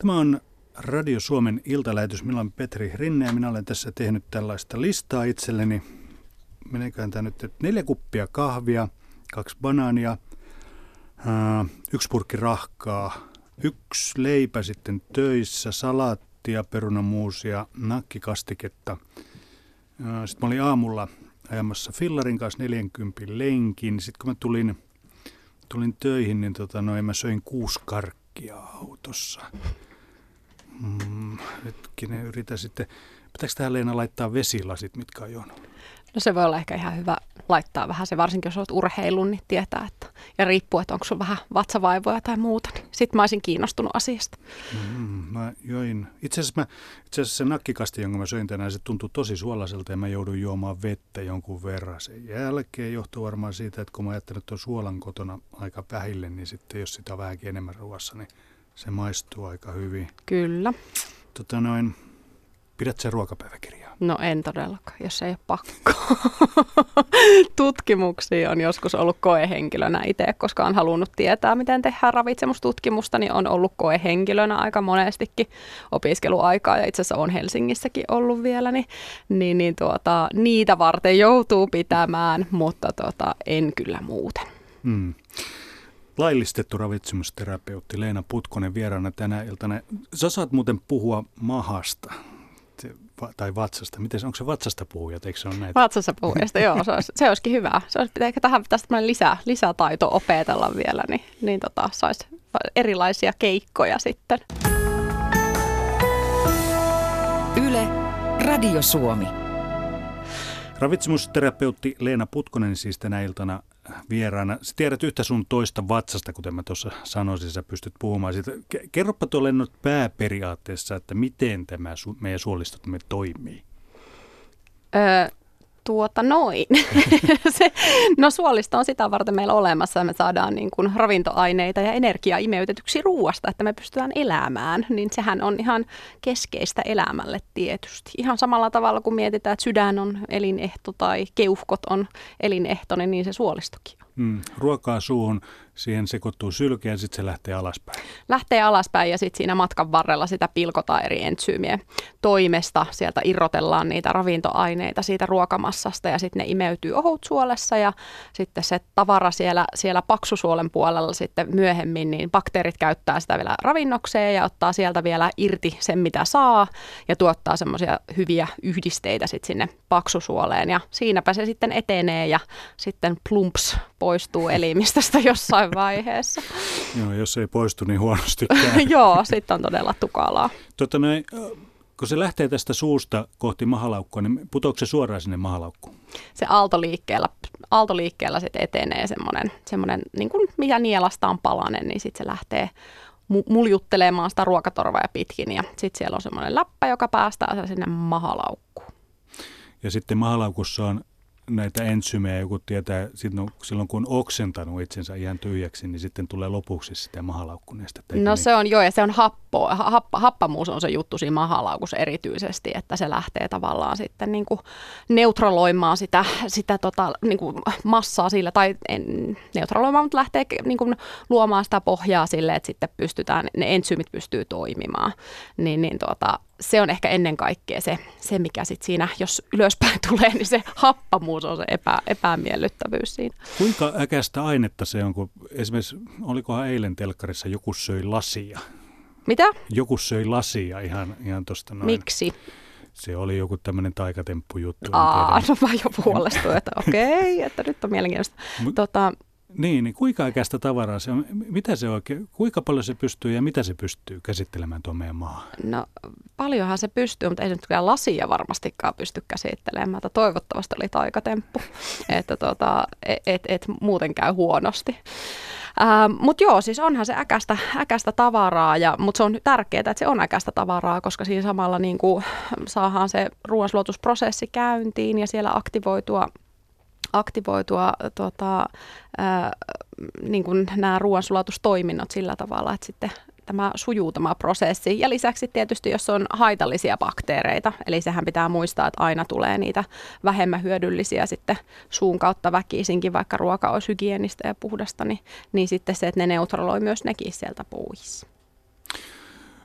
Tämä on Radio Suomen iltalähetys. Minä olen Petri Rinne ja minä olen tässä tehnyt tällaista listaa itselleni. Meneekään tämä nyt neljä kuppia kahvia, kaksi banaania, yksi purkki rahkaa, yksi leipä sitten töissä, salaattia, perunamuusia, nakkikastiketta. Sitten mä olin aamulla ajamassa fillarin kanssa 40 lenkin. Sitten kun mä tulin, tulin töihin, niin tota, no, mä söin kuusi karkkia autossa. Mm, hetkinen, yritä sitten. Pitääkö tähän Leena laittaa vesilasit, mitkä on juonut? No se voi olla ehkä ihan hyvä laittaa vähän se, varsinkin jos olet urheilun, niin tietää, että ja riippuu, että onko sulla vähän vatsavaivoja tai muuta, niin sitten mä olisin kiinnostunut asiasta. Mm, mä join, itse asiassa, mä, itse asiassa se nakkikasti, jonka mä söin tänään, se tuntui tosi suolaiselta ja mä jouduin juomaan vettä jonkun verran. Sen jälkeen johtuu varmaan siitä, että kun mä ajattelin, että on suolan kotona aika vähille, niin sitten jos sitä on vähänkin enemmän ruoassa, niin se maistuu aika hyvin. Kyllä. Tota noin, pidät sen ruokapäiväkirjaa? No en todellakaan, jos ei ole pakko. Tutkimuksia on joskus ollut koehenkilönä itse, koska on halunnut tietää, miten tehdään ravitsemustutkimusta, niin on ollut koehenkilönä aika monestikin opiskeluaikaa ja itse asiassa on Helsingissäkin ollut vielä, niin, niin, niin tuota, niitä varten joutuu pitämään, mutta tuota, en kyllä muuten. Hmm. Laillistettu ravitsemusterapeutti Leena Putkonen vieraana tänä iltana. Sä saat muuten puhua mahasta tai vatsasta. Miten, onko se vatsasta puhuja, eikö se ole näitä? Vatsassa puhujasta, joo, se, olisi, se olisikin hyvä. Se olisi, ehkä tähän tästä lisää, lisätaito opetella vielä, niin, niin tota, saisi erilaisia keikkoja sitten. Yle, Radio Suomi. Ravitsemusterapeutti Leena Putkonen siis tänä iltana vieraana. Sä tiedät yhtä sun toista vatsasta, kuten mä tuossa sanoisin, sä pystyt puhumaan siitä. Kerropa tuolle nyt pääperiaatteessa, että miten tämä su- meidän suolistomme toimii. Öö, tuota noin. se, no suolisto on sitä varten meillä olemassa, me saadaan niin kuin ravintoaineita ja energiaa imeytetyksi ruoasta, että me pystytään elämään, niin sehän on ihan keskeistä elämälle tietysti. Ihan samalla tavalla kuin mietitään, että sydän on elinehto tai keuhkot on elinehto, niin se suolistokin. Mm, ruokaa suuhun, siihen sekoittuu sylkeä ja sitten se lähtee alaspäin. Lähtee alaspäin ja sitten siinä matkan varrella sitä pilkotaan eri entsyymien toimesta. Sieltä irrotellaan niitä ravintoaineita siitä ruokamassasta ja sitten ne imeytyy ohutsuolessa ja sitten se tavara siellä, siellä paksusuolen puolella sitten myöhemmin, niin bakteerit käyttää sitä vielä ravinnokseen ja ottaa sieltä vielä irti sen mitä saa ja tuottaa semmoisia hyviä yhdisteitä sitten sinne paksusuoleen ja siinäpä se sitten etenee ja sitten plumps poistuu elimistöstä jossain vaiheessa. Joo, jos ei poistu, niin huonosti. Joo, sitten on todella tukalaa. Totta näin, kun se lähtee tästä suusta kohti mahalaukkua, niin putoako se suoraan sinne mahalaukkuun? Se aaltoliikkeellä, aaltoliikkeellä sitten etenee semmoinen, semmoinen niin kuin mikä nielastaan palanen, niin sitten se lähtee muljuttelemaan sitä ruokatorvaa pitkin ja sitten siellä on semmoinen läppä, joka päästää sinne mahalaukkuun. Ja sitten mahalaukussa on näitä ensymejä, joku tietää, silloin kun on oksentanut itsensä ihan tyhjäksi, niin sitten tulee lopuksi sitä mahalaukkuneesta. No niin? se on joo, ja se on happo, happa, happamuus on se juttu siinä mahalaukussa erityisesti, että se lähtee tavallaan sitten niin kuin neutraloimaan sitä, sitä tota, niin kuin massaa sillä, tai en, neutraloimaan, mutta lähtee niin kuin luomaan sitä pohjaa sille, että sitten pystytään, ne ensyymit pystyy toimimaan. Niin, niin tuota, se on ehkä ennen kaikkea se, se mikä sitten siinä, jos ylöspäin tulee, niin se happamuus on se epä, epämiellyttävyys siinä. Kuinka äkäistä ainetta se on, kun esimerkiksi, olikohan eilen telkkarissa joku söi lasia? Mitä? Joku söi lasia ihan, ihan tuosta noin. Miksi? Se oli joku tämmöinen taikatemppu-juttu. Aa, no mä jo puolestuin, että okei, okay, että nyt on mielenkiintoista. M- tota, niin, niin kuinka ikäistä tavaraa se on? Mitä se oikein, kuinka paljon se pystyy ja mitä se pystyy käsittelemään tuon meidän maahan? No paljonhan se pystyy, mutta ei se nyt kyllä lasia varmastikaan pysty käsittelemään. Että toivottavasti oli taikatemppu, että tota, et, et, et muuten käy huonosti. Ähm, mutta joo, siis onhan se äkästä, äkästä tavaraa, ja, mutta se on tärkeää, että se on äkästä tavaraa, koska siinä samalla niin kuin, saadaan se ruoansulutusprosessi käyntiin ja siellä aktivoitua aktivoitua tota, ää, niin kuin nämä ruoansulatustoiminnot sillä tavalla, että sitten tämä sujuu tämä prosessi. Ja lisäksi tietysti, jos on haitallisia bakteereita, eli sehän pitää muistaa, että aina tulee niitä vähemmän hyödyllisiä sitten suun kautta väkisinkin, vaikka ruoka olisi hygienistä ja puhdasta, niin, niin sitten se, että ne neutraloi myös nekin sieltä pois.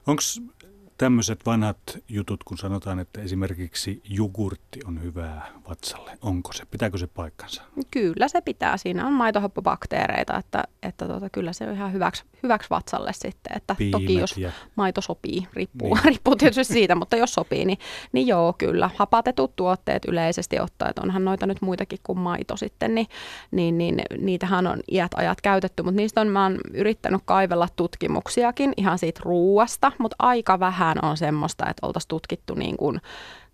Onko tämmöiset vanhat jutut, kun sanotaan, että esimerkiksi jogurtti on hyvää vatsalle, onko se, pitääkö se paikkansa? Kyllä se pitää. Siinä on maitohoppobakteereita, että, että tuota, kyllä se on ihan hyväksi, hyväksi vatsalle sitten. Että toki jos ja... maito sopii, riippuu, niin. riippuu tietysti siitä, mutta jos sopii, niin, niin joo, kyllä. Hapatetut tuotteet yleisesti ottaen, että onhan noita nyt muitakin kuin maito sitten, niin, niin, niin niitähän on iät ajat käytetty, mutta niistä on, mä oon yrittänyt kaivella tutkimuksiakin ihan siitä ruuasta, mutta aika vähän vähän on semmoista, että oltaisiin tutkittu niin kuin,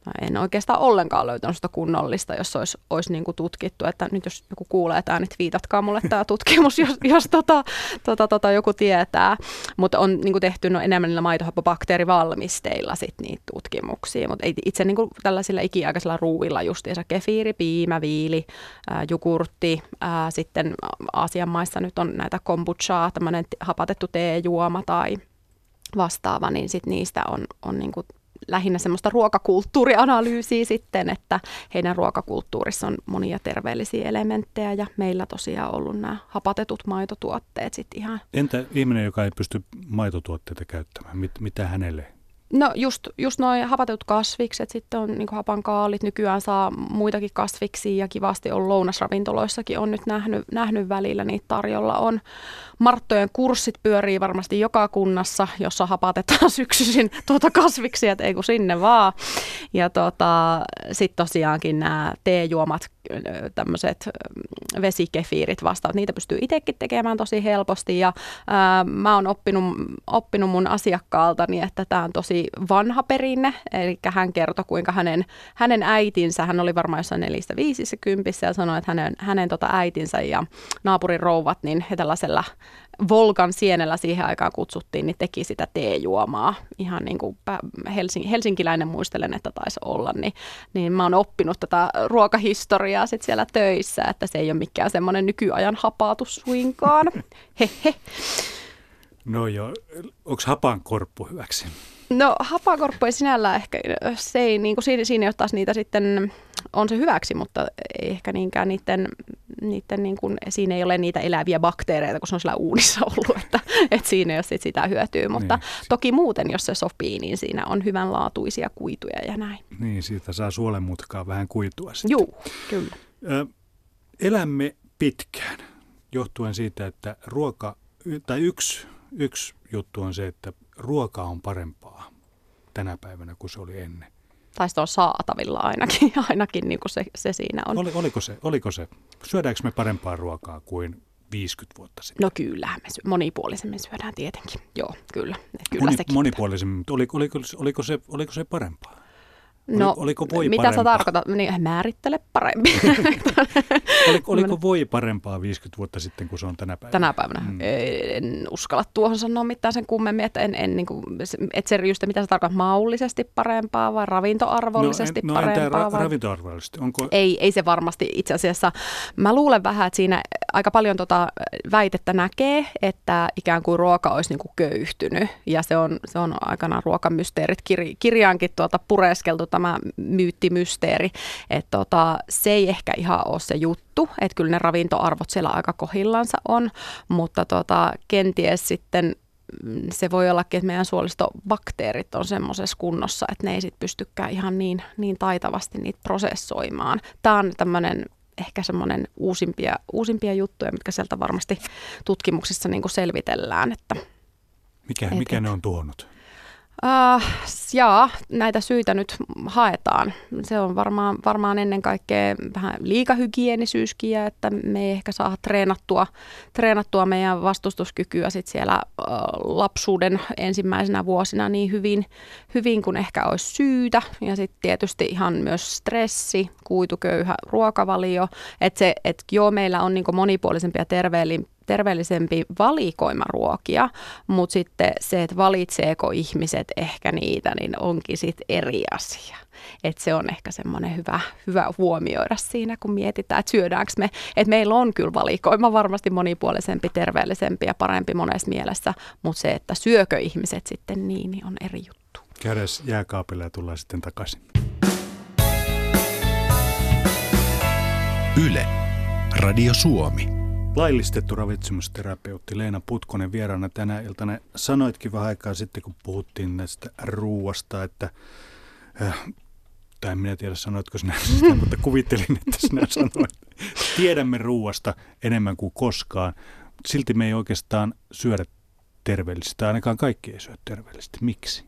no en oikeastaan ollenkaan löytänyt sitä kunnollista, jos olisi, olisi niin kuin tutkittu, että nyt jos joku kuulee että niin viitatkaa mulle tämä tutkimus, jos, jos tota, tota, tota, joku tietää. Mutta on niin kuin tehty no, enemmän niillä maitohappobakteerivalmisteilla sit niitä tutkimuksia, mutta itse niin kuin tällaisilla ikiaikaisilla ruuilla justiinsa kefiiri, piimä, viili, ää, jogurtti, ää, sitten Aasian maissa nyt on näitä kombuchaa, tämmöinen hapatettu teejuoma tai – vastaava, niin sit niistä on, on niin kuin lähinnä semmoista ruokakulttuurianalyysiä sitten, että heidän ruokakulttuurissa on monia terveellisiä elementtejä ja meillä tosiaan on ollut nämä hapatetut maitotuotteet sitten ihan. Entä ihminen, joka ei pysty maitotuotteita käyttämään, mit, mitä hänelle No just, just noin hapatetut kasvikset, sitten on niin hapankaalit, nykyään saa muitakin kasviksia ja kivasti on lounasravintoloissakin on nyt nähnyt, nähnyt välillä niitä tarjolla on. Marttojen kurssit pyörii varmasti joka kunnassa, jossa hapatetaan syksyisin tuota kasviksia, että ei kun sinne vaan. Ja tota, sitten tosiaankin nämä teejuomat, tämmöiset vesikefiirit vastaavat, niitä pystyy itsekin tekemään tosi helposti. Ja ää, mä oon oppinut, oppinut mun asiakkaaltani, että tämä on tosi vanha perinne, eli hän kertoi, kuinka hänen, hänen äitinsä, hän oli varmaan jossain nelistä viisissä kympissä ja sanoi, että hänen, hänen tota äitinsä ja naapurin rouvat, niin he tällaisella Volkan sienellä siihen aikaan kutsuttiin, niin teki sitä teejuomaa. Ihan niin kuin Helsing, helsinkiläinen muistelen, että taisi olla. Niin, niin mä oon oppinut tätä ruokahistoriaa sit siellä töissä, että se ei ole mikään semmoinen nykyajan hapaatus suinkaan. Hehe. No joo, onko hapankorppu hyväksi? No hapakorppu ei sinällään ehkä, se ei, niin kuin siinä, siinä taas niitä sitten on se hyväksi, mutta ei ehkä niinkään niiden, niiden niin kuin, siinä ei ole niitä eläviä bakteereita, kun se on siellä uunissa ollut, että, että siinä ei ole sit sitä hyötyä. Mutta niin. toki muuten, jos se sopii, niin siinä on hyvänlaatuisia kuituja ja näin. Niin, siitä saa suolemutkaa vähän kuitua sitten. Joo, kyllä. Ö, elämme pitkään johtuen siitä, että ruoka, tai yksi, yksi juttu on se, että ruoka on parempaa tänä päivänä kuin se oli ennen. Tai se on saatavilla ainakin, ainakin niin kuin se, se siinä on. Oli, oliko, se, oliko se? Syödäänkö me parempaa ruokaa kuin 50 vuotta sitten? No kyllä, me sy- monipuolisemmin syödään tietenkin. Joo, kyllä. kyllä Moni, monipuolisemmin, mutta oliko, oliko, oliko, se, oliko se parempaa? No, oliko voi mitä parempaa? sä tarkoitat? Niin, määrittele paremmin. oliko, oliko voi parempaa 50 vuotta sitten kuin se on tänä päivänä? Tänä päivänä? Mm. En uskalla tuohon sanoa mitään sen kummemmin, että en, en niin kuin, et se just, mitä sä tarkoitat, maullisesti parempaa vai ravintoarvollisesti no, en, parempaa? No vai? ravintoarvollisesti? Onko... Ei, ei se varmasti itse asiassa. Mä luulen vähän, että siinä aika paljon tota väitettä näkee, että ikään kuin ruoka olisi niin kuin köyhtynyt ja se on, se on aikanaan ruokamysteerit kirjaankin tuolta pureskeltu tämä myyttimysteeri, että tota, se ei ehkä ihan ole se juttu, että kyllä ne ravintoarvot siellä aika kohillansa on, mutta tota, kenties sitten mm, se voi olla, että meidän suolistobakteerit on semmoisessa kunnossa, että ne ei sit pystykään ihan niin, niin taitavasti niitä prosessoimaan. Tämä on tämmöinen ehkä semmoinen uusimpia, uusimpia juttuja, mitkä sieltä varmasti tutkimuksissa niin kuin selvitellään. Että, mikä, et, mikä ne on tuonut? Uh, jaa, näitä syitä nyt haetaan. Se on varmaan, varmaan ennen kaikkea vähän liikahygienisyyskin että me ei ehkä saa treenattua, treenattua meidän vastustuskykyä sit siellä uh, lapsuuden ensimmäisenä vuosina niin hyvin, hyvin kuin ehkä olisi syytä. Ja sitten tietysti ihan myös stressi, kuituköyhä ruokavalio. Että se, että joo, meillä on niinku monipuolisempi ja terveellisempi valikoima ruokia, mutta sitten se, että valitseeko ihmiset ehkä niitä, niin onkin sitten eri asia. Et se on ehkä semmoinen hyvä, hyvä huomioida siinä, kun mietitään, että syödäänkö me. Että meillä on kyllä valikoima varmasti monipuolisempi, terveellisempi ja parempi monessa mielessä, mutta se, että syökö ihmiset sitten niin, niin on eri juttu. Käydään jääkaapille ja tullaan sitten takaisin. Yle. Radio Suomi. Laillistettu ravitsemusterapeutti Leena Putkonen vieraana tänä iltana. Sanoitkin vähän aikaa sitten, kun puhuttiin näistä ruuasta, että äh, tai en minä tiedä sanoitko sinä sitä, mutta kuvittelin, että sinä sanoit, tiedämme ruuasta enemmän kuin koskaan. Silti me ei oikeastaan syödä terveellistä, ainakaan kaikki ei syö terveellisesti. Miksi?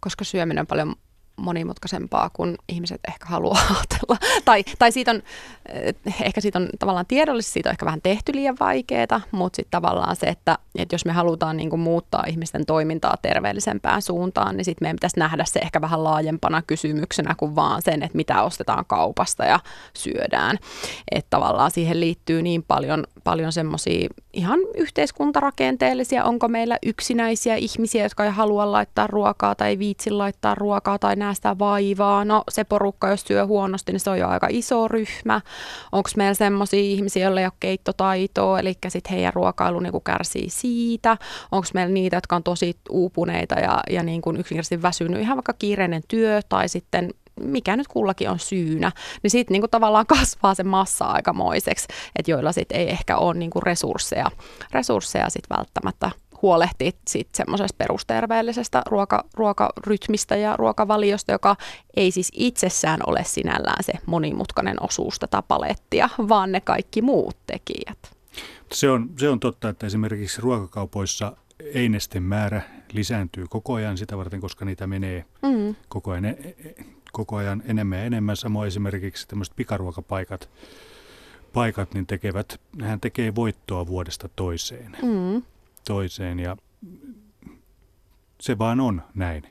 Koska syöminen on paljon monimutkaisempaa kuin ihmiset ehkä haluaa ajatella. tai, tai siitä on, eh, ehkä siitä on tavallaan tiedollisesti, siitä on ehkä vähän tehty liian vaikeaa, mutta sitten tavallaan se, että, että jos me halutaan niin kuin muuttaa ihmisten toimintaa terveellisempään suuntaan, niin sitten meidän pitäisi nähdä se ehkä vähän laajempana kysymyksenä kuin vaan sen, että mitä ostetaan kaupasta ja syödään. Että tavallaan siihen liittyy niin paljon, paljon semmoisia ihan yhteiskuntarakenteellisia, onko meillä yksinäisiä ihmisiä, jotka ei halua laittaa ruokaa tai viitsi laittaa ruokaa tai näe sitä vaivaa. No se porukka, jos syö huonosti, niin se on jo aika iso ryhmä. Onko meillä sellaisia ihmisiä, joilla ei ole keittotaitoa, eli sitten heidän ruokailu niin kärsii siitä. Onko meillä niitä, jotka on tosi uupuneita ja, ja niin kuin yksinkertaisesti väsynyt, ihan vaikka kiireinen työ tai sitten mikä nyt kullakin on syynä, niin sitten niinku tavallaan kasvaa se massa aikamoiseksi, että joilla sitten ei ehkä ole niinku resursseja, resursseja sit välttämättä huolehtia siitä semmoisesta perusterveellisestä ruoka, ruokarytmistä ja ruokavaliosta, joka ei siis itsessään ole sinällään se monimutkainen osuus tätä palettia, vaan ne kaikki muut tekijät. Se on, se on totta, että esimerkiksi ruokakaupoissa einesten määrä lisääntyy koko ajan sitä varten, koska niitä menee mm. koko ajan e, e, koko ajan enemmän ja enemmän. Samoin esimerkiksi tämmöiset pikaruokapaikat, paikat, niin tekevät, hän tekee voittoa vuodesta toiseen. Mm. Toiseen ja se vaan on näin.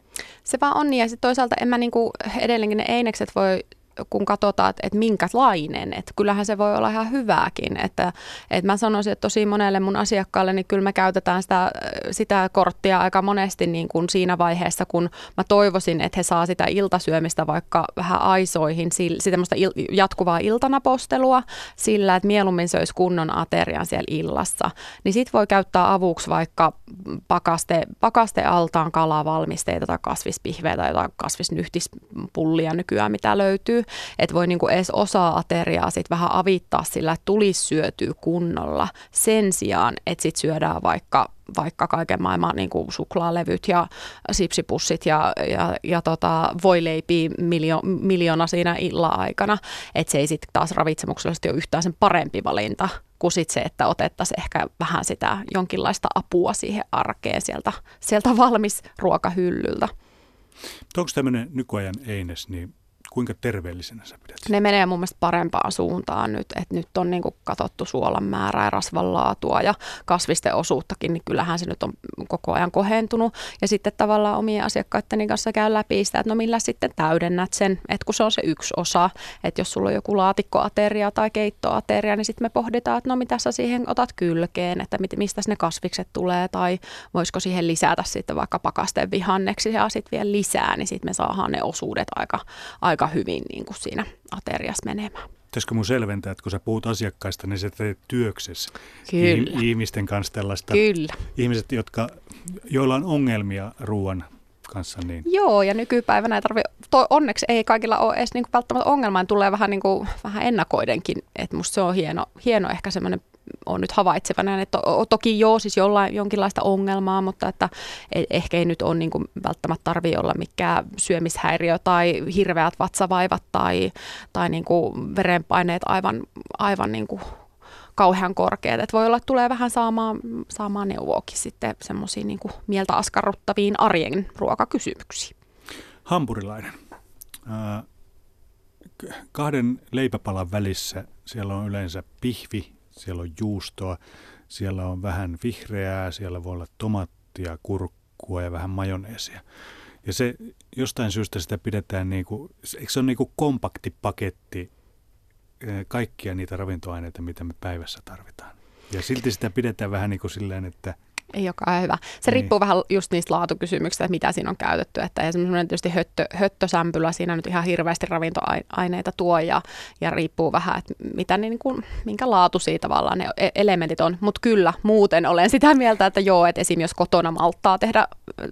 Se vaan on niin ja sitten toisaalta en mä niinku, edelleenkin ne einekset voi kun katsotaan, että, että minkälainen, että kyllähän se voi olla ihan hyvääkin, että, että mä sanoisin, että tosi monelle mun asiakkaalle, niin kyllä me käytetään sitä, sitä korttia aika monesti niin kuin siinä vaiheessa, kun mä toivoisin, että he saa sitä iltasyömistä vaikka vähän aisoihin, sitä il, jatkuvaa iltanapostelua sillä, että mieluummin söisi kunnon aterian siellä illassa, niin sit voi käyttää avuksi vaikka pakaste, pakastealtaan kalavalmisteita tai kasvispihveitä tai jotain kasvisnyhtispullia nykyään, mitä löytyy, että voi niinku edes osaa ateriaa sit vähän avittaa sillä, että tulisi syötyä kunnolla sen sijaan, että sit syödään vaikka vaikka kaiken maailman niin kuin suklaalevyt ja sipsipussit ja, ja, ja tota, voi leipii miljo, miljoona siinä illan aikana. Että se ei sitten taas ravitsemuksellisesti ole yhtään sen parempi valinta kuin sit se, että otettaisiin ehkä vähän sitä jonkinlaista apua siihen arkeen sieltä, sieltä valmis ruokahyllyltä. Onko tämmöinen nykyajan eines, niin kuinka terveellisenä sä pidät sitä? Ne menee mun mielestä parempaan suuntaan nyt, että nyt on niin katsottu suolan määrää ja rasvan laatua ja kasvisten osuuttakin, niin kyllähän se nyt on koko ajan kohentunut. Ja sitten tavallaan omien asiakkaiden kanssa käy läpi sitä, että no millä sitten täydennät sen, että kun se on se yksi osa, että jos sulla on joku laatikkoateria tai keittoateria, niin sitten me pohditaan, että no mitä sä siihen otat kylkeen, että mistä ne kasvikset tulee tai voisiko siihen lisätä sitten vaikka pakasteen vihanneksi ja sitten vielä lisää, niin sitten me saadaan ne osuudet aika, aika hyvin niin kuin siinä ateriassa menemään. Pitäisikö mun selventää, että kun sä puhut asiakkaista, niin sä teet työksessä Kyllä. ihmisten kanssa tällaista. Kyllä. Ihmiset, jotka, joilla on ongelmia ruoan kanssa. Niin. Joo, ja nykypäivänä ei tarvi, to, onneksi ei kaikilla ole edes niinku välttämättä ongelmaa, tulee vähän, niinku, vähän ennakoidenkin, että musta se on hieno, hieno ehkä semmoinen on nyt havaitsevana, että to, toki joo, siis jollain jonkinlaista ongelmaa, mutta että e, ehkä ei nyt ole niin kuin, välttämättä tarvitse olla mikään syömishäiriö tai hirveät vatsavaivat tai, tai niin kuin verenpaineet aivan, aivan niin kuin kauhean korkeat. Et voi olla, että tulee vähän saamaan, saamaan neuvoakin sitten semmoisiin niin mieltä askarruttaviin arjen ruokakysymyksiin. Hampurilainen. Äh, kahden leipäpalan välissä siellä on yleensä pihvi siellä on juustoa, siellä on vähän vihreää, siellä voi olla tomattia, kurkkua ja vähän majoneesia. Ja se jostain syystä sitä pidetään, niin kuin, eikö se ole niin kuin kompakti paketti eh, kaikkia niitä ravintoaineita, mitä me päivässä tarvitaan. Ja silti sitä pidetään vähän niin kuin silleen, että – ei olekaan hyvä. Se niin. riippuu vähän just niistä laatukysymyksistä, että mitä siinä on käytetty. Että esimerkiksi tietysti höttö, höttösämpylä siinä nyt ihan hirveästi ravintoaineita tuo ja, ja riippuu vähän, että mitä niin kuin, minkä laatu siitä tavallaan ne e-, elementit on. Mutta kyllä, muuten olen sitä mieltä, että joo, että esim. jos kotona malttaa tehdä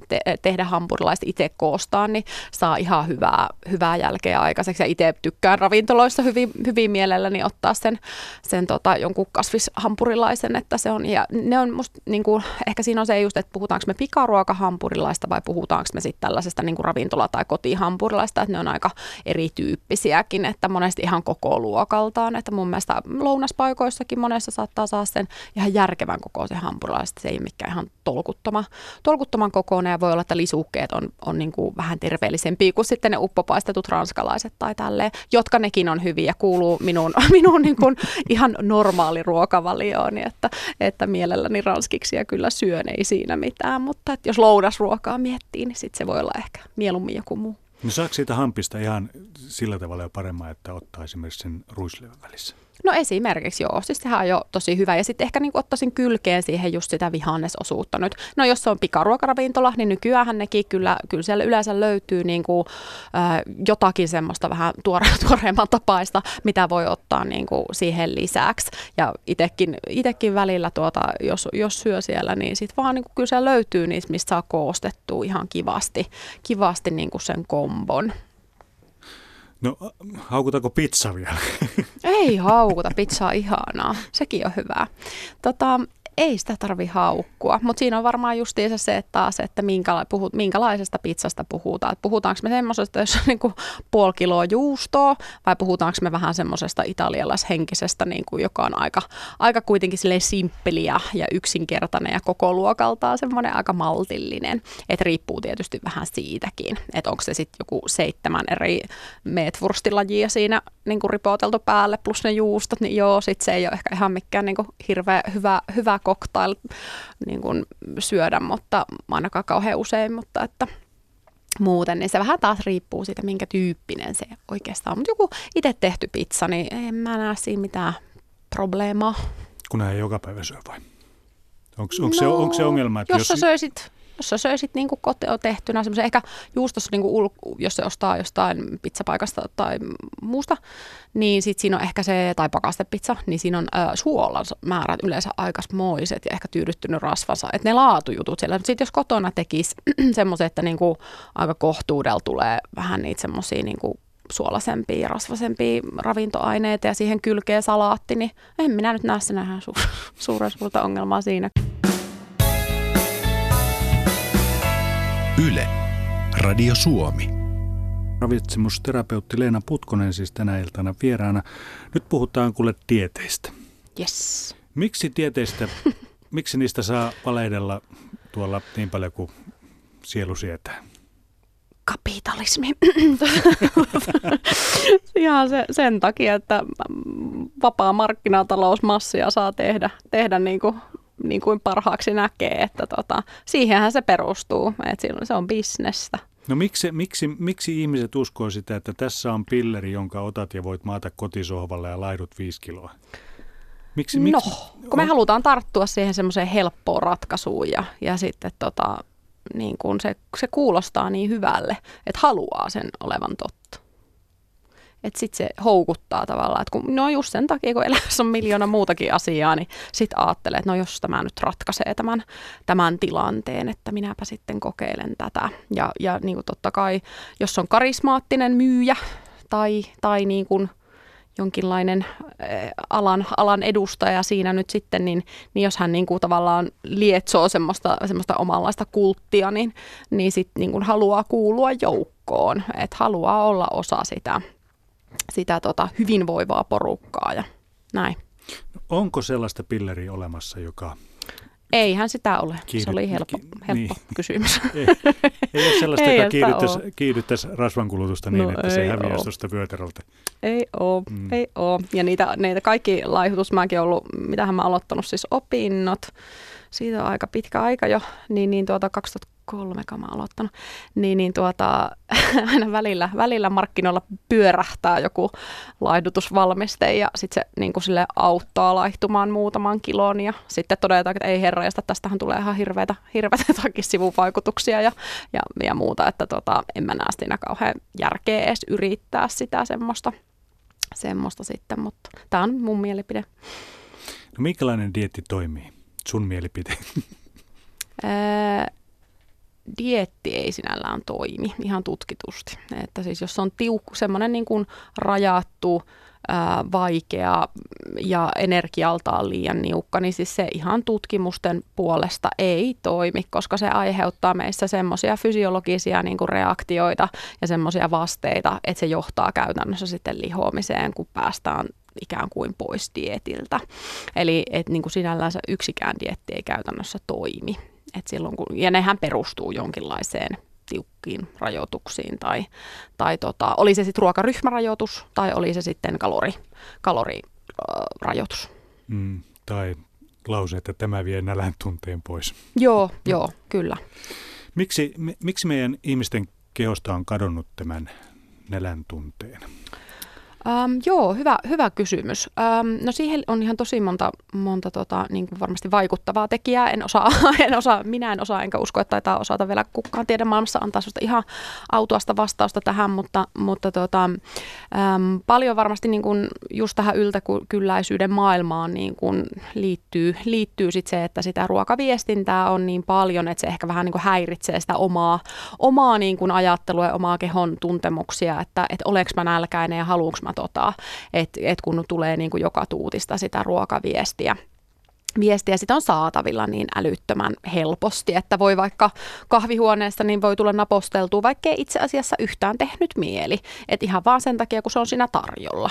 te- tehdä hampurilaista itse koostaa, niin saa ihan hyvää, hyvää jälkeä aikaiseksi. Ja itse tykkään ravintoloissa hyvin, hyvin mielelläni ottaa sen, sen tota, jonkun kasvishampurilaisen, että se on, ja ne on musta, niin kuin, ehkä siinä on se just, että puhutaanko me pikaruokahampurilaista vai puhutaanko me sitten tällaisesta niin kuin ravintola- tai kotihampurilaista, että ne on aika erityyppisiäkin, että monesti ihan koko luokaltaan, että mun mielestä lounaspaikoissakin monessa saattaa saa sen ihan järkevän kokoisen hampurilaista, se ei ole mikään ihan tolkuttoma, tolkuttoman kokoinen ja voi olla, että lisukkeet on, on niin kuin vähän terveellisempiä kuin sitten ne uppopaistetut ranskalaiset tai tälleen, jotka nekin on hyviä, kuuluu minun, minun niin kuin ihan normaali ruokavalioon, että, että mielelläni ranskiksia kyllä syön, ei siinä mitään, mutta että jos lounasruokaa miettii, niin sitten se voi olla ehkä mieluummin joku muu. No saako siitä hampista ihan sillä tavalla jo paremmin, että ottaa esimerkiksi sen ruislevän välissä? No esimerkiksi joo, siis sehän on jo tosi hyvä. Ja sitten ehkä niin ottaisin kylkeen siihen just sitä vihannesosuutta nyt. No jos se on pikaruokaravintola, niin nykyään nekin kyllä, kyllä siellä yleensä löytyy niin kuin, äh, jotakin semmoista vähän tuore, tuoreemman tapaista, mitä voi ottaa niin kuin siihen lisäksi. Ja itekin välillä, tuota, jos, jos syö siellä, niin sitten vaan niin kuin, kyllä siellä löytyy niistä, mistä saa koostettua ihan kivasti, kivasti niin kuin sen kombon. No haukutaanko pizza vielä? Ei haukuta, pizza on ihanaa. Sekin on hyvää. Tota, ei sitä tarvi haukkua, mutta siinä on varmaan justiinsa se, että taas, että minkäla- puhut, minkälaisesta pizzasta puhutaan. Et puhutaanko me semmoisesta, jos on niinku puoli kiloa juustoa, vai puhutaanko me vähän semmoisesta italialaishenkisestä, niinku, joka on aika, aika kuitenkin simppeliä ja yksinkertainen ja koko luokaltaan semmoinen aika maltillinen. Et riippuu tietysti vähän siitäkin, että onko se sitten joku seitsemän eri meetvurstilajia siinä niinku ripoteltu päälle plus ne juustot, niin joo, sitten se ei ole ehkä ihan mikään niinku hirveän hyvä, hyvä cocktail niin kuin syödä, mutta ainakaan kauhean usein, mutta että muuten, niin se vähän taas riippuu siitä, minkä tyyppinen se oikeastaan on. Mutta joku itse tehty pizza, niin en mä näe siinä mitään probleemaa. Kun ei joka päivä syö vai? Onko, no, se, onko se ongelma, että jos... jos sä söisit jos sä söisit niin kuin kote- tehtynä ehkä juustossa, niin kuin ul- jos se ostaa jostain pizzapaikasta tai muusta, niin sitten siinä on ehkä se, tai pakastepizza, niin siinä on äh, suolan määrät yleensä moiset ja ehkä tyydyttynyt rasvansa. Että ne laatujutut siellä. Sitten jos kotona tekisi semmoisen, että niin kuin aika kohtuudella tulee vähän niitä semmoisia niin kuin ja rasvasempia ravintoaineita ja siihen kylkee salaatti, niin en minä nyt näe sen suuren suurta ongelmaa siinä. Yle, Radio Suomi. Ravitsemusterapeutti Leena Putkonen siis tänä iltana vieraana. Nyt puhutaan kuule tieteistä. Yes. Miksi tieteistä, miksi niistä saa valehdella tuolla niin paljon kuin sielu sietää? kapitalismi. Ihan se, sen takia, että vapaa markkinatalous massia saa tehdä, tehdä niin kuin niin kuin parhaaksi näkee, että tota, siihenhän se perustuu, että silloin se on bisnestä. No miksi, miksi, miksi ihmiset uskoo sitä, että tässä on pilleri, jonka otat ja voit maata kotisohvalle ja laidut viisi kiloa? Miksi, miksi, no, kun me on... halutaan tarttua siihen semmoiseen helppoon ratkaisuun ja, ja sitten tota, niin kun se, se kuulostaa niin hyvälle, että haluaa sen olevan totta. Että sitten se houkuttaa tavallaan, että kun, no just sen takia, kun elämässä on miljoona muutakin asiaa, niin sitten ajattelee, että no jos tämä nyt ratkaisee tämän, tämän tilanteen, että minäpä sitten kokeilen tätä. Ja, ja niin kuin totta kai, jos on karismaattinen myyjä tai, tai niin kuin jonkinlainen äh, alan, alan edustaja siinä nyt sitten, niin, niin jos hän niin kuin tavallaan lietsoo semmoista, semmoista omanlaista kulttia, niin, niin sitten niin haluaa kuulua joukkoon, että haluaa olla osa sitä sitä tota, hyvinvoivaa porukkaa ja näin. Onko sellaista pilleriä olemassa, joka Eihän sitä ole. Kiihdyt, se oli helppo, helppo niin. kysymys. Ei, ei ole sellaista, ei joka kiihdyttäisi, kiihdyttäisi rasvankulutusta niin, no, että se häviäisi tuosta vyötäröltä. Ei ole, mm. ei ole. Ja niitä, niitä kaikki laihutus, mäkin ollut, mitähän mä aloittanut siis opinnot, siitä on aika pitkä aika jo, niin, niin tuota 2000 kolme mä aloittanut, niin, niin tuota, aina välillä, välillä markkinoilla pyörähtää joku laihdutusvalmiste ja sitten se niin kuin sille auttaa laihtumaan muutaman kilon ja sitten todetaan, että ei herra, ja tästähän tulee ihan hirveitä, hirveitä sivuvaikutuksia ja, ja, ja muuta, että tota, en mä näe siinä kauhean järkeä edes yrittää sitä semmoista, semmoista sitten, mutta tämä on mun mielipide. No minkälainen dietti toimii? Sun mielipide? Dietti ei sinällään toimi ihan tutkitusti. Että siis jos on tiukku, semmoinen niin kuin rajattu, ää, vaikea ja energialtaan liian niukka, niin siis se ihan tutkimusten puolesta ei toimi, koska se aiheuttaa meissä semmoisia fysiologisia niin kuin reaktioita ja semmoisia vasteita, että se johtaa käytännössä sitten lihoamiseen, kun päästään ikään kuin pois dietiltä. Eli et niin kuin sinällään yksikään dietti ei käytännössä toimi. Et silloin kun, ja nehän perustuu jonkinlaiseen tiukkiin rajoituksiin tai, tai tota, oli se sitten ruokaryhmärajoitus tai oli se sitten kalori, kalorirajoitus. Mm, tai lause, että tämä vie nälän tunteen pois. Joo, mm. joo, kyllä. Miksi, miksi meidän ihmisten kehosta on kadonnut tämän nälän tunteen? Ähm, joo, hyvä, hyvä kysymys. Ähm, no siihen on ihan tosi monta, monta tota, niin kuin varmasti vaikuttavaa tekijää. En osaa, en osaa, minä en osaa, enkä usko, että taitaa osata vielä kukaan tiedemaailmassa antaa sellaista ihan autuasta vastausta tähän, mutta, mutta tota, ähm, paljon varmasti niin kuin just tähän yltäkylläisyyden maailmaan niin kuin liittyy, liittyy sit se, että sitä ruokaviestintää on niin paljon, että se ehkä vähän niin kuin häiritsee sitä omaa, omaa niin kuin ajattelua ja omaa kehon tuntemuksia, että, että oleks mä nälkäinen ja haluanko mä tota, että et kun tulee niin kuin joka tuutista sitä ruokaviestiä viestiä sitä on saatavilla niin älyttömän helposti, että voi vaikka kahvihuoneessa niin voi tulla naposteltua, vaikka ei itse asiassa yhtään tehnyt mieli. että ihan vaan sen takia, kun se on siinä tarjolla.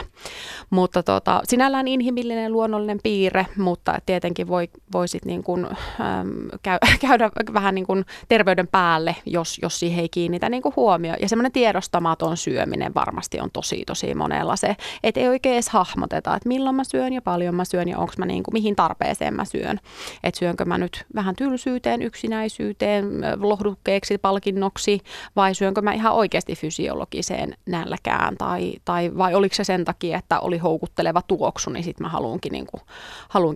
Mutta tota, sinällään inhimillinen luonnollinen piirre, mutta tietenkin voi, voi sit niin kuin, äm, käy, käydä vähän niin kuin terveyden päälle, jos, jos siihen ei kiinnitä niin huomioon. Ja semmoinen tiedostamaton syöminen varmasti on tosi tosi monella se, että ei oikein edes hahmoteta, että milloin mä syön ja paljon mä syön ja onko mä niin kuin, mihin tarpeeseen mä syön. Että syönkö mä nyt vähän tylsyyteen, yksinäisyyteen, lohdukkeeksi, palkinnoksi vai syönkö mä ihan oikeasti fysiologiseen nälkään tai, tai vai oliko se sen takia, että oli houkutteleva tuoksu, niin sitten mä haluankin, niin kuin,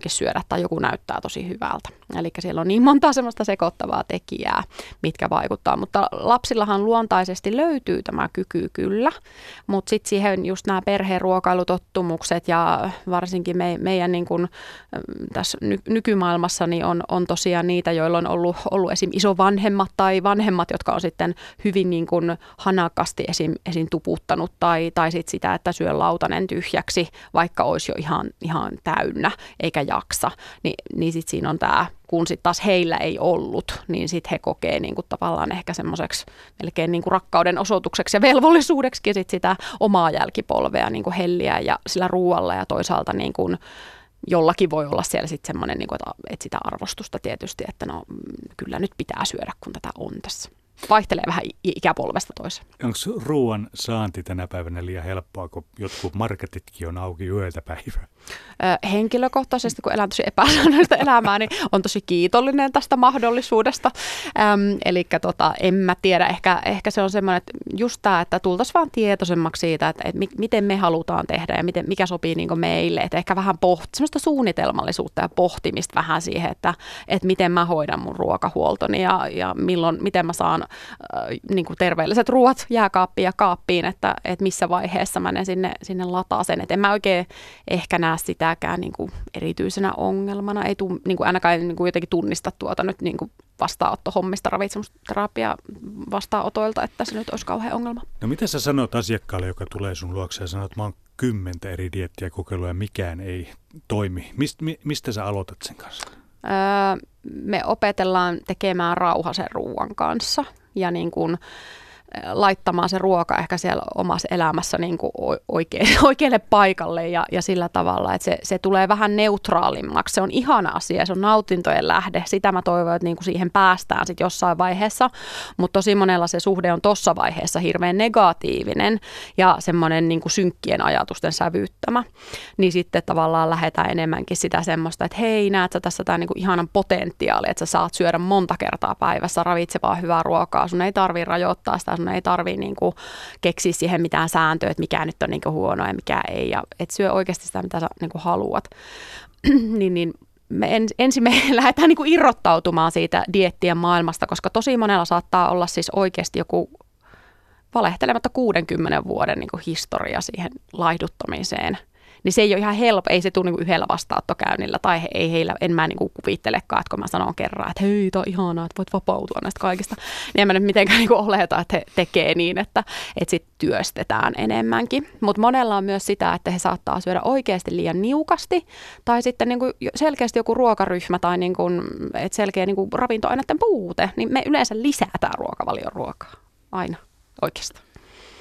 syödä tai joku näyttää tosi hyvältä. Eli siellä on niin monta semmoista sekoittavaa tekijää, mitkä vaikuttaa, mutta lapsillahan luontaisesti löytyy tämä kyky kyllä, mutta sitten siihen just nämä perheen ruokailutottumukset ja varsinkin me, meidän niin kuin, tässä ny- nykymaailmassa niin on, on tosiaan niitä, joilla on ollut, ollut esim. isovanhemmat tai vanhemmat, jotka on sitten hyvin niin kuin hanakasti esim, esim. tuputtanut tai, tai sit sitä, että syö lautanen tyhjäksi, vaikka olisi jo ihan, ihan täynnä eikä jaksa. Ni, niin sitten siinä on tämä kun sitten taas heillä ei ollut, niin sitten he kokee niin kuin tavallaan ehkä semmoiseksi melkein niin kuin rakkauden osoitukseksi ja velvollisuudeksi sit sitä omaa jälkipolvea niin kuin helliä ja sillä ruoalla ja toisaalta niin kuin, jollakin voi olla siellä sitten semmoinen, niin kuin, että sitä arvostusta tietysti, että no mm, kyllä nyt pitää syödä, kun tätä on tässä vaihtelee vähän ikäpolvesta toiseen. Onko ruoan saanti tänä päivänä liian helppoa, kun jotkut marketitkin on auki yötä päivää? Henkilökohtaisesti, kun elän tosi epäsäännöllistä elämää, niin on tosi kiitollinen tästä mahdollisuudesta. Ähm, eli tota, en mä tiedä, ehkä, ehkä se on semmoinen, että just tämä, että tultaisiin vaan tietoisemmaksi siitä, että, että miten me halutaan tehdä ja miten, mikä sopii niin meille. Että ehkä vähän poht, semmoista suunnitelmallisuutta ja pohtimista vähän siihen, että, että miten mä hoidan mun ruokahuoltoni ja, ja milloin, miten mä saan äh, niin kuin terveelliset ruoat jääkaappiin ja kaappiin, että, että missä vaiheessa mä ne sinne, sinne lataa sen. Että en mä oikein ehkä näe sitäkään niin kuin erityisenä ongelmana. Ei tuu, niin kuin ainakaan niin kuin jotenkin tunnista tuota nyt niin kuin vastaanottohommista ravitsemusterapia vastaanotoilta, että se nyt olisi kauhean ongelma. No mitä sä sanot asiakkaalle, joka tulee sun luokse ja sanoo, että mä oon kymmentä eri diettiä kokeilua ja mikään ei toimi. Mist, mi, mistä sä aloitat sen kanssa? Öö, me opetellaan tekemään rauha sen ruoan kanssa ja niin kuin, laittamaan se ruoka ehkä siellä omassa elämässä niin kuin oikein, oikealle paikalle ja, ja sillä tavalla, että se, se tulee vähän neutraalimmaksi. Se on ihana asia, se on nautintojen lähde. Sitä mä toivon, että niin kuin siihen päästään sitten jossain vaiheessa, mutta tosi monella se suhde on tuossa vaiheessa hirveän negatiivinen ja semmoinen niin kuin synkkien ajatusten sävyyttämä. Niin sitten tavallaan lähdetään enemmänkin sitä semmoista, että hei, näet sä tässä tämä niin kuin ihanan potentiaali, että sä saat syödä monta kertaa päivässä ravitsevaa hyvää ruokaa, sun ei tarvitse rajoittaa sitä sun ei tarvitse niin kuin keksiä siihen mitään sääntöä, että mikä nyt on niin kuin huono ja mikä ei. Ja et syö oikeasti sitä, mitä sä niin kuin haluat. niin, niin me en, ensin me lähdetään niin kuin irrottautumaan siitä diettien maailmasta, koska tosi monella saattaa olla siis oikeasti joku valehtelematta 60 vuoden niin kuin historia siihen laihduttamiseen. Niin se ei ole ihan helppo, ei se tule niin yhdellä vastaanottokäynnillä tai he, ei heillä, en mä niin kuvittelekaan, että kun mä sanon kerran, että hei, on ihanaa, että voit vapautua näistä kaikista, niin en mä nyt mitenkään niin oleta, että he tekee niin, että, että sitten työstetään enemmänkin. Mutta monella on myös sitä, että he saattaa syödä oikeasti liian niukasti tai sitten niin kuin selkeästi joku ruokaryhmä tai niin kuin, että selkeä niin kuin ravintoaineiden puute, niin me yleensä lisätään ruokavalion ruokaa aina oikeastaan.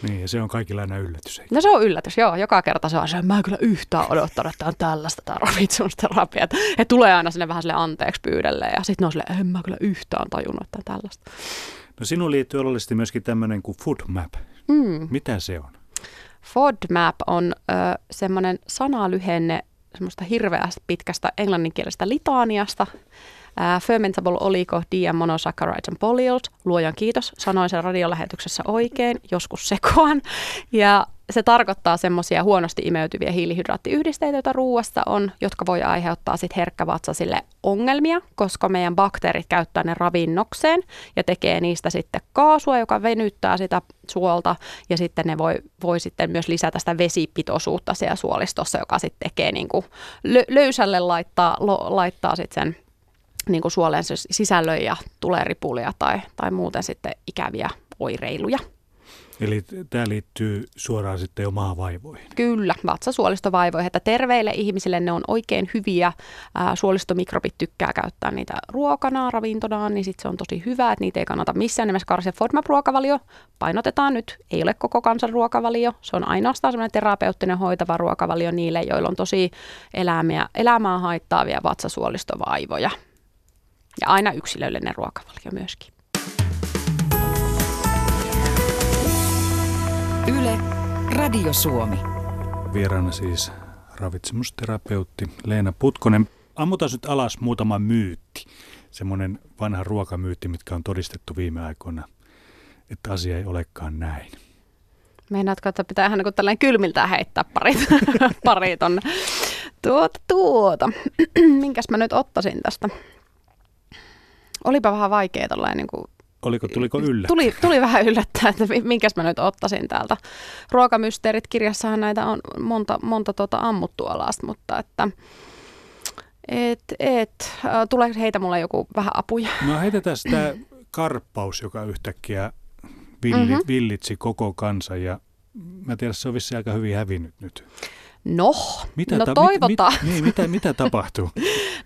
Niin, ja se on kaikilla aina yllätys. Eikä? No se on yllätys, joo. Joka kerta se on se, mä en kyllä yhtään odottanut, että on tällaista tämä ravitsemusterapia. He tulee aina sinne vähän sille anteeksi pyydelle ja sitten ne on sille, en mä kyllä yhtään tajunnut, että on tällaista. No sinuun liittyy oleellisesti myöskin tämmöinen kuin FoodMap. Mm. Mitä se on? FODMAP on ö, semmoinen sanalyhenne semmoista hirveästi pitkästä englanninkielisestä litaniasta, Uh, fermentable oligo, monosaccharides and polyols. Luojan kiitos, sanoin sen radiolähetyksessä oikein, joskus sekoan. Ja se tarkoittaa semmoisia huonosti imeytyviä hiilihydraattiyhdisteitä, joita ruuassa on, jotka voi aiheuttaa sitten herkkävatsasille ongelmia, koska meidän bakteerit käyttää ne ravinnokseen ja tekee niistä sitten kaasua, joka venyttää sitä suolta ja sitten ne voi, voi sitten myös lisätä sitä vesipitoisuutta siellä suolistossa, joka sitten tekee niin kuin löysälle laittaa, lo, laittaa sitten sen niin kuin suolen sisällön ja tulee ripulia tai, tai muuten sitten ikäviä oireiluja. Eli tämä liittyy suoraan sitten jo maavaivoihin. Kyllä, vatsasuolistovaivoihin. Että terveille ihmisille ne on oikein hyviä. Ää, suolistomikrobit tykkää käyttää niitä ruokana, ravintona, niin sitten se on tosi hyvä, että niitä ei kannata missään nimessä karsia. FODMAP-ruokavalio painotetaan nyt, ei ole koko kansan ruokavalio. Se on ainoastaan semmoinen terapeuttinen hoitava ruokavalio niille, joilla on tosi elämiä, elämää haittaavia vatsasuolistovaivoja. Ja aina yksilöllinen ruokavalio myöskin. Yle, Radio Suomi. Vieraana siis ravitsemusterapeutti Leena Putkonen. Ammutaan nyt alas muutama myytti. Semmoinen vanha ruokamyytti, mitkä on todistettu viime aikoina, että asia ei olekaan näin. Meinaatko, että pitää ihan niin tällainen kylmiltään heittää parit, parit on. Tuota, tuota. Minkäs mä nyt ottaisin tästä? Olipa vähän vaikea tollain niin kuin Oliko, tuliko yllättää? Tuli, tuli vähän yllättää, että minkäs mä nyt ottaisin täältä. Ruokamysteerit kirjassahan näitä on monta, monta tuota ammuttu alasta, mutta että et, et, tulee heitä mulle joku vähän apuja. No heitetään sitä karppaus, joka yhtäkkiä villi, mm-hmm. villitsi koko kansa ja mä tiedän, se on vissi aika hyvin hävinnyt nyt. No, mitä no ta- toivotaan. Mit, mit, niin, mitä, mitä tapahtuu?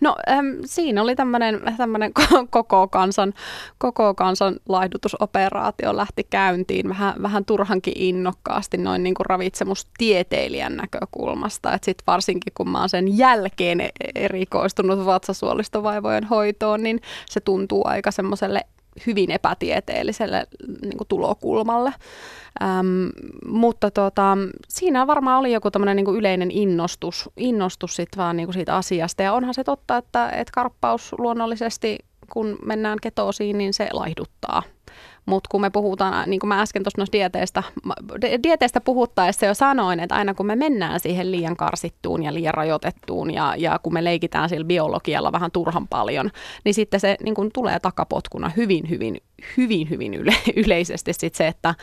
no äm, siinä oli tämmöinen koko kansan, koko kansan laihdutusoperaatio lähti käyntiin vähän, vähän turhankin innokkaasti noin niin kuin ravitsemustieteilijän näkökulmasta. Et sit varsinkin kun mä oon sen jälkeen e-, erikoistunut vatsasuolistovaivojen hoitoon, niin se tuntuu aika semmoiselle hyvin epätieteelliselle niin kuin tulokulmalle. Ähm, mutta tota, siinä varmaan oli joku tämmöinen niin yleinen innostus, innostus sit vaan niin kuin siitä asiasta. Ja onhan se totta, että, että karppaus luonnollisesti, kun mennään ketoosiin, niin se laihduttaa. Mutta kun me puhutaan, niin kuin mä äsken tuossa noista dieteistä, dieteistä puhuttaessa jo sanoin, että aina kun me mennään siihen liian karsittuun ja liian rajoitettuun ja, ja kun me leikitään sillä biologialla vähän turhan paljon, niin sitten se niin kuin tulee takapotkuna hyvin, hyvin hyvin, hyvin yle, yleisesti sit se, että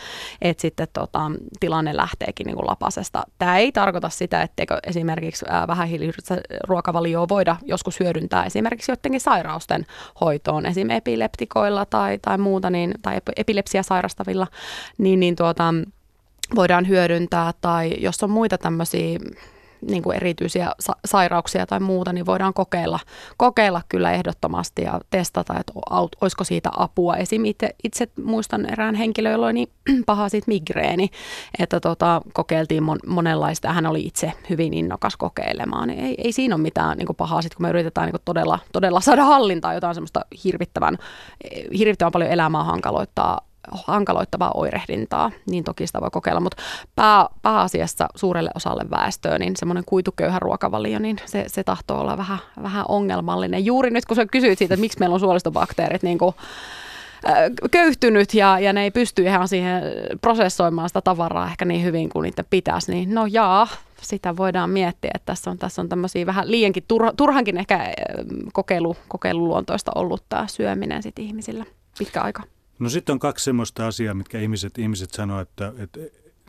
et sitten tota, tilanne lähteekin niin kuin lapasesta. Tämä ei tarkoita sitä, etteikö esimerkiksi vähähiilistä ruokavalioa voida joskus hyödyntää esimerkiksi joidenkin sairausten hoitoon, esimerkiksi epileptikoilla tai, tai muuta, niin, tai epilepsia sairastavilla, niin, niin tuota, voidaan hyödyntää, tai jos on muita tämmöisiä niin kuin erityisiä sa- sairauksia tai muuta, niin voidaan kokeilla, kokeilla kyllä ehdottomasti ja testata, että olisiko siitä apua. Esim. itse, muistan erään henkilö, jolla oli niin paha siitä migreeni, että tota, kokeiltiin mon, monenlaista. Hän oli itse hyvin innokas kokeilemaan. Ei, ei siinä ole mitään niin kuin pahaa, sit, kun me yritetään niin kuin todella, todella saada hallintaa jotain semmoista hirvittävän, hirvittävän paljon elämää hankaloittaa hankaloittavaa oirehdintaa, niin toki sitä voi kokeilla, mutta pää, pääasiassa suurelle osalle väestöä, niin semmoinen kuituköyhä ruokavalio, niin se, se tahtoo olla vähän, vähän ongelmallinen. Juuri nyt kun sä kysyit siitä, että miksi meillä on suolistobakteerit niin kuin, köyhtynyt ja, ja ne ei pysty ihan siihen prosessoimaan sitä tavaraa ehkä niin hyvin kuin niitä pitäisi, niin no jaa, sitä voidaan miettiä, että tässä on, tässä on tämmöisiä vähän liiankin turha, turhankin ehkä kokeilu, kokeiluluontoista ollut tämä syöminen sit ihmisillä pitkä aika. No sitten on kaksi semmoista asiaa, mitkä ihmiset, ihmiset sanoo, että, että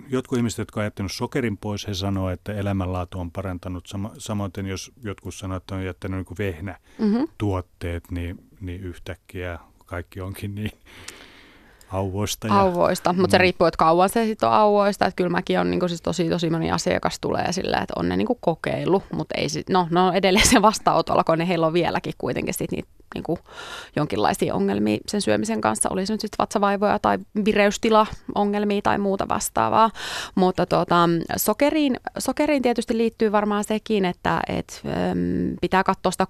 jotkut ihmiset, jotka ovat jättänyt sokerin pois, he sanoo, että elämänlaatu on parantanut. Sama, samoin jos jotkut sanoo, että on jättänyt niin vehnä mm-hmm. niin, niin yhtäkkiä kaikki onkin niin auvoista. Ja, auvoista, mutta mm. se riippuu, että kauan se sitten on auvoista. Että kyllä mäkin on niin siis tosi, tosi moni asiakas tulee silleen, että on ne niin kokeilu, mutta ei sit, no, no edelleen se vastaanotolla, kun ne heillä on vieläkin kuitenkin sit niitä niin kuin jonkinlaisia ongelmia sen syömisen kanssa, oli se nyt sitten vatsavaivoja tai vireystila-ongelmia tai muuta vastaavaa. Mutta tuota, sokeriin, sokeriin tietysti liittyy varmaan sekin, että et, pitää katsoa sitä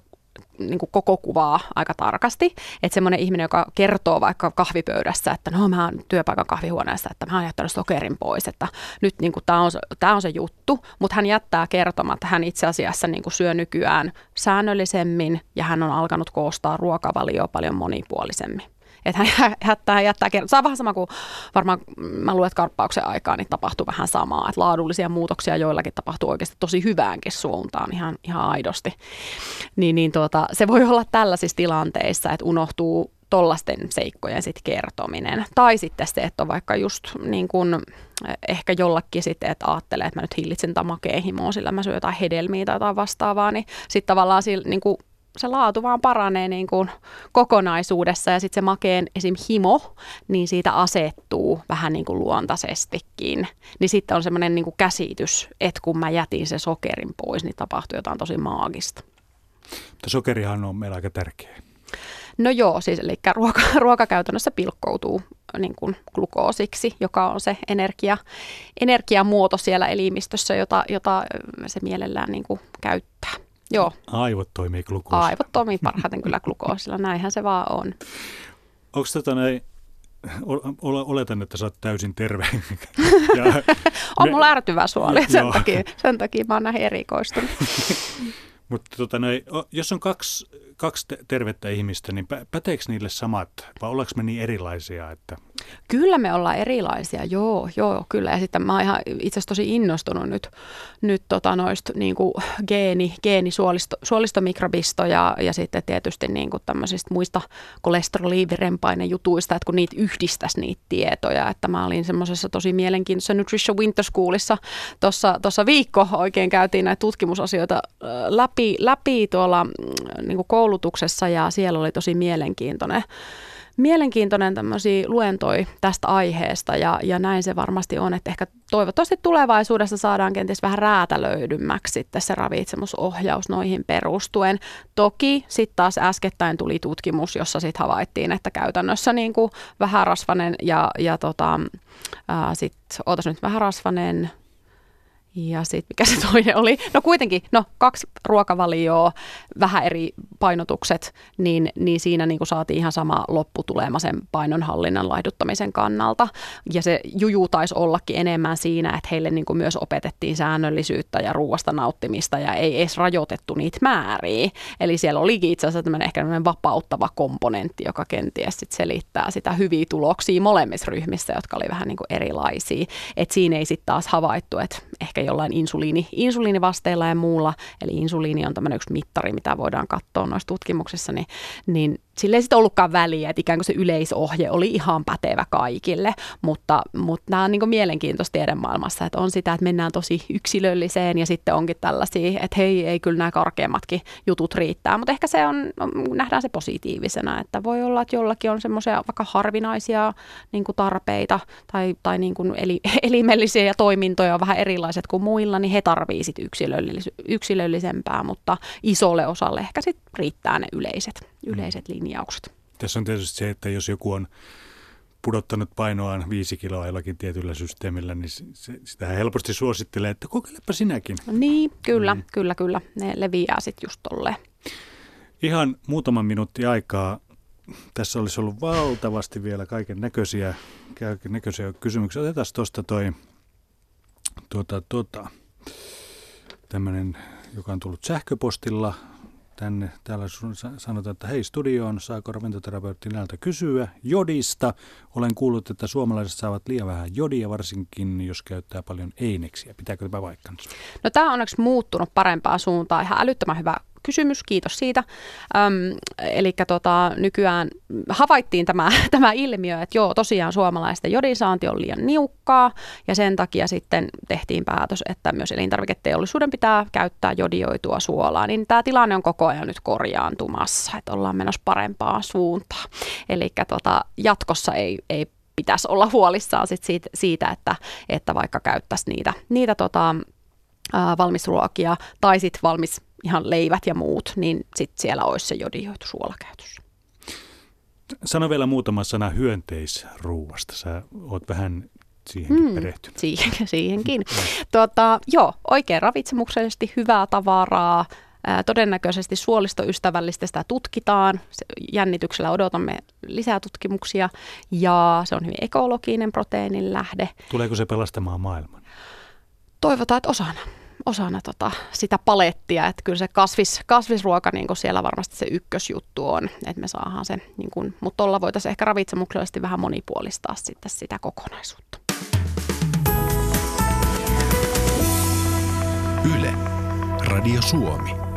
niin kuin koko kuvaa aika tarkasti. Että semmoinen ihminen, joka kertoo vaikka kahvipöydässä, että no mä oon työpaikan kahvihuoneessa, että mä oon jättänyt sokerin pois, että nyt niin kuin, tämä on, tää on se juttu, mutta hän jättää kertomatta, hän itse asiassa niin kuin syö nykyään säännöllisemmin ja hän on alkanut koostaa ruokavalioa paljon monipuolisemmin. Että hän jättää, jättää Se on vähän sama kuin varmaan mä luulen, että karppauksen aikaa niin tapahtuu vähän samaa. Että laadullisia muutoksia joillakin tapahtuu oikeasti tosi hyväänkin suuntaan ihan, ihan aidosti. Niin, niin tuota, se voi olla tällaisissa tilanteissa, että unohtuu tollasten seikkojen sit kertominen. Tai sitten se, että on vaikka just niin kun, ehkä jollakin sitten, että ajattelee, että mä nyt hillitsen tamakeen himoa, sillä mä syön jotain hedelmiä tai jotain vastaavaa, niin sitten tavallaan sillä, niin kuin se laatu vaan paranee niin kuin kokonaisuudessa ja sitten se makeen esim. himo, niin siitä asettuu vähän niin kuin luontaisestikin. Niin sitten on semmoinen niin käsitys, että kun mä jätin se sokerin pois, niin tapahtui jotain tosi maagista. Mutta sokerihan on meillä aika tärkeä. No joo, siis eli ruoka, ruokakäytännössä pilkkoutuu niin kuin glukoosiksi, joka on se energia, energiamuoto siellä elimistössä, jota, jota se mielellään niin kuin käyttää. Joo. Aivot toimii glukoosilla. Aivot toimii parhaiten kyllä glukoosilla, näinhän se vaan on. Onko tota näin, oletan, että sä oot täysin terve. ja on me, mulla ärtyvä suoli, sen takia, sen takia mä oon näihin erikoistunut. Mutta tota, jos on kaksi, kaksi tervettä ihmistä, niin päteekö niille samat vai ollaanko me niin erilaisia? Että... Kyllä me ollaan erilaisia, joo, joo, kyllä. Ja sitten mä oon ihan itse asiassa tosi innostunut nyt, nyt tota noista niin kuin geeni, geenisuolistomikrobisto ja, ja sitten tietysti niin kuin tämmöisistä muista jutuista, että kun niitä yhdistäisi niitä tietoja. Että mä olin semmoisessa tosi mielenkiintoisessa Nutrition Winter Schoolissa tuossa viikko oikein käytiin näitä tutkimusasioita läpi, läpi tuolla mm, niin kuin koulutuksessa ja siellä oli tosi mielenkiintoinen mielenkiintoinen tämmöisiä luentoi tästä aiheesta ja, ja näin se varmasti on, että ehkä toivottavasti tulevaisuudessa saadaan kenties vähän räätälöidymmäksi sitten se ravitsemusohjaus noihin perustuen. Toki sitten taas äskettäin tuli tutkimus, jossa sitten havaittiin, että käytännössä niin kuin vähän rasvanen ja, ja tota, sitten nyt vähän rasvanen, ja sitten mikä se toinen oli? No kuitenkin, no kaksi ruokavalioa, vähän eri painotukset, niin, niin siinä niin saatiin ihan sama lopputulema sen painonhallinnan laihduttamisen kannalta. Ja se juju taisi ollakin enemmän siinä, että heille niin myös opetettiin säännöllisyyttä ja ruoasta nauttimista ja ei edes rajoitettu niitä määriä. Eli siellä olikin itse asiassa tämmöinen ehkä tämmöinen vapauttava komponentti, joka kenties sit selittää sitä hyviä tuloksia molemmissa ryhmissä, jotka oli vähän niin erilaisia. Et siinä ei sitten taas havaittu, että ehkä ehkä jollain insuliini, insuliinivasteilla ja muulla, eli insuliini on tämmöinen yksi mittari, mitä voidaan katsoa noissa tutkimuksissa, niin, niin sille ei sitten ollutkaan väliä, että ikään kuin se yleisohje oli ihan pätevä kaikille, mutta, mutta nämä on niin mielenkiintoista tiedemaailmassa, että on sitä, että mennään tosi yksilölliseen ja sitten onkin tällaisia, että hei, ei kyllä nämä karkeammatkin jutut riittää, mutta ehkä se on, nähdään se positiivisena, että voi olla, että jollakin on semmoisia vaikka harvinaisia niin kuin tarpeita tai, tai niin kuin eli, elimellisiä toimintoja vähän erilaiset kuin muilla, niin he tarvii sitten yksilöllis- yksilöllisempää, mutta isolle osalle ehkä sitten riittää ne yleiset, yleiset linjat linjaukset. Tässä on tietysti se, että jos joku on pudottanut painoaan viisi kiloa jollakin tietyllä systeemillä, niin se, sitä helposti suosittelee, että kokeilepa sinäkin. Niin, kyllä, mm. kyllä, kyllä. Ne leviää sitten just tolleen. Ihan muutaman minuutti aikaa. Tässä olisi ollut valtavasti vielä kaiken näköisiä, kaiken näköisiä kysymyksiä. Otetaan tuosta toi tuota, tuota, tämmöinen, joka on tullut sähköpostilla tänne. Täällä sanotaan, että hei studioon, saako ravintoterapeutti näiltä kysyä jodista? Olen kuullut, että suomalaiset saavat liian vähän jodia, varsinkin jos käyttää paljon eineksiä. Pitääkö tämä paikkansa? No tämä on onneksi muuttunut parempaan suuntaan. Ihan älyttömän hyvä kysymys, kiitos siitä. Öm, eli tota, nykyään havaittiin tämä, tämä ilmiö, että joo, tosiaan suomalaisten jodinsaanti on liian niukkaa ja sen takia sitten tehtiin päätös, että myös elintarviketeollisuuden pitää käyttää jodioitua suolaa. Niin tämä tilanne on koko ajan nyt korjaantumassa, että ollaan menossa parempaan suuntaan. Eli tota, jatkossa ei, ei pitäisi olla huolissaan sit siitä, siitä, että, että vaikka käyttäisi niitä, niitä tota, valmisruokia tai sitten valmis ihan leivät ja muut, niin sitten siellä olisi se jodioitu suola käytössä. Sano vielä muutama sana hyönteisruuasta. Sä oot vähän siihenkin hmm, perehtynyt. Siihen, siihenkin. tuota, joo, oikein ravitsemuksellisesti hyvää tavaraa, Todennäköisesti suolistoystävällistä sitä tutkitaan. Jännityksellä odotamme lisää tutkimuksia ja se on hyvin ekologinen proteiinin lähde. Tuleeko se pelastamaan maailman? Toivotaan, että osana osana tota, sitä palettia, että kyllä se kasvis, kasvisruoka niin siellä varmasti se ykkösjuttu on, että me saadaan se, niin kuin, mutta tuolla voitaisiin ehkä ravitsemuksellisesti vähän monipuolistaa sitten sitä kokonaisuutta. Yle, Radio Suomi.